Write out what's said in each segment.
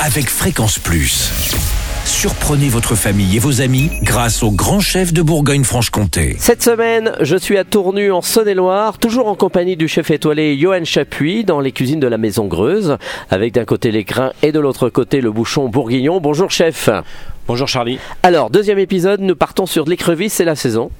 avec Fréquence Plus. Surprenez votre famille et vos amis grâce au grand chef de Bourgogne-Franche-Comté. Cette semaine, je suis à Tournu en Saône-et-Loire, toujours en compagnie du chef étoilé Johan Chapuis dans les cuisines de la Maison Greuze, avec d'un côté les grains et de l'autre côté le bouchon bourguignon. Bonjour chef. Bonjour Charlie. Alors, deuxième épisode, nous partons sur de l'écrevisse, c'est la saison.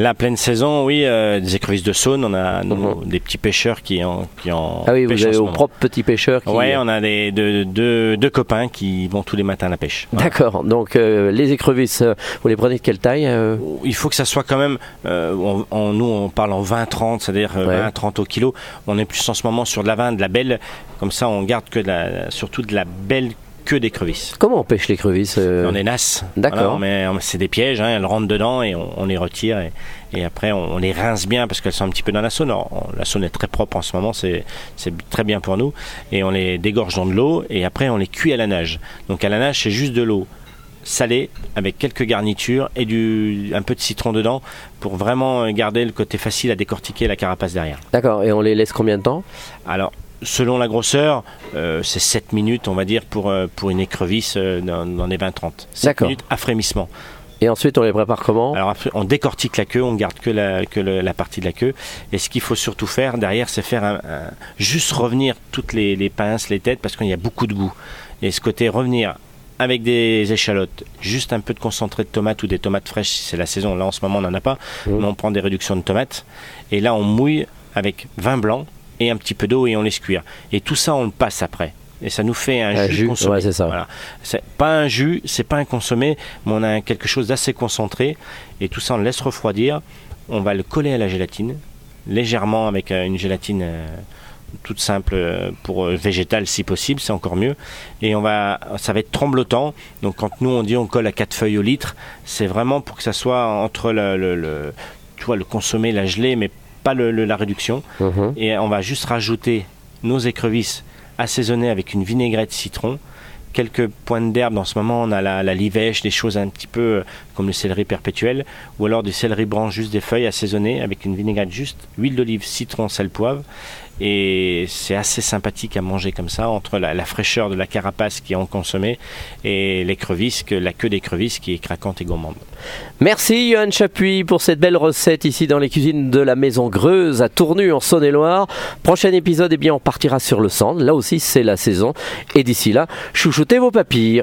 La pleine saison, oui, euh, des écrevisses de Saône, on a nos- Mhm. des petits pêcheurs qui en, qui en Ah oui, vous avez vos propres petits pêcheurs qui... Ouais, on a des, deux, deux- deux copains qui vont tous les matins à la pêche. Voilà. D'accord, donc euh, les écrevisses, euh, vous les prenez de quelle taille euh Il faut que ça soit quand même, on- on- nous on parle en 20-30, c'est-à-dire Ouais. 20-30 au kilo. On est plus en ce moment sur de la 20, de la belle, comme ça on garde que de la, surtout de la belle queue d'écrevisses. Comment on pêche l'écrevisse euh On est nasse. D'accord. Voilà, c'est des pièges, hein, elles rentrent dedans et on, on les retire et, et après on, on les rince bien parce qu'elles sont un petit peu dans la saune. Alors, on- la saune est très propre en ce moment, c'est c'est très bien pour nous et on les dégorge dans de l'eau et après on les cuit à la nage. Donc à la nage c'est juste de l'eau salée avec quelques garnitures et du, un peu de citron dedans pour vraiment garder le côté facile à décortiquer la carapace derrière. D'accord, et on les laisse combien de temps? Alors, selon la grosseur, euh, c'est 7 minutes, on va dire, pour, euh, pour une écrevisse euh, dans, dans les 20-30. 7 D'accord. minutes à frémissement. Et ensuite, on les prépare comment? Alors, on décortique la queue, on garde que la, que le- la partie de la queue. Et ce qu'il faut surtout faire derrière, c'est faire un, un- juste revenir toutes les, les pinces, les têtes, parce qu'il y a beaucoup de goût. Et ce côté revenir avec des échalotes, juste un peu de concentré de tomates ou des tomates fraîches si c'est la saison. Là, en ce moment, on n'en a pas, Mhm. mais on prend des réductions de tomates. Et là, on mouille avec vin blanc et un petit peu d'eau et on laisse cuire. Et tout ça, on le passe après. Et ça nous fait un, Un jus, jus, consommé. ouais, c'est ça. Voilà. C'est pas un jus, c'est pas un consommé, mais on a quelque chose d'assez concentré. Et tout ça, on le laisse refroidir. On va le coller à la gélatine, légèrement avec euh, une gélatine euh, toute simple euh, pour euh, végétale si possible, c'est encore mieux. Et on va, ça va être tremblotant. Donc quand nous on dit on colle à quatre feuilles au litre, c'est vraiment pour que ça soit entre le, le, le- tu vois, le consommé, la gelée, mais pas le- le- la réduction. Mhm. Et on va juste rajouter nos écrevisses assaisonnées avec une vinaigrette citron. Quelques pointes d'herbe, en ce moment on a la, la livèche, des choses un petit peu euh, comme le céleri perpétuel, ou alors du céleri branche, juste des feuilles assaisonnées avec une vinaigrette juste, huile d'olive, citron, sel, poivre. Et c'est assez sympathique à manger comme ça, entre la, fraîcheur de la carapace qui est en consommé et l'écrevisse, la queue d'écrevisse qui est craquante et gourmande. Merci Johan Chapuis pour cette belle recette ici dans les cuisines de la Maison Greuze à Tournu en Saône-et-Loire. Prochain épisode, eh bien, on partira sur le centre. Là aussi, c'est la saison. Et d'ici là, chouchoutez vos papilles.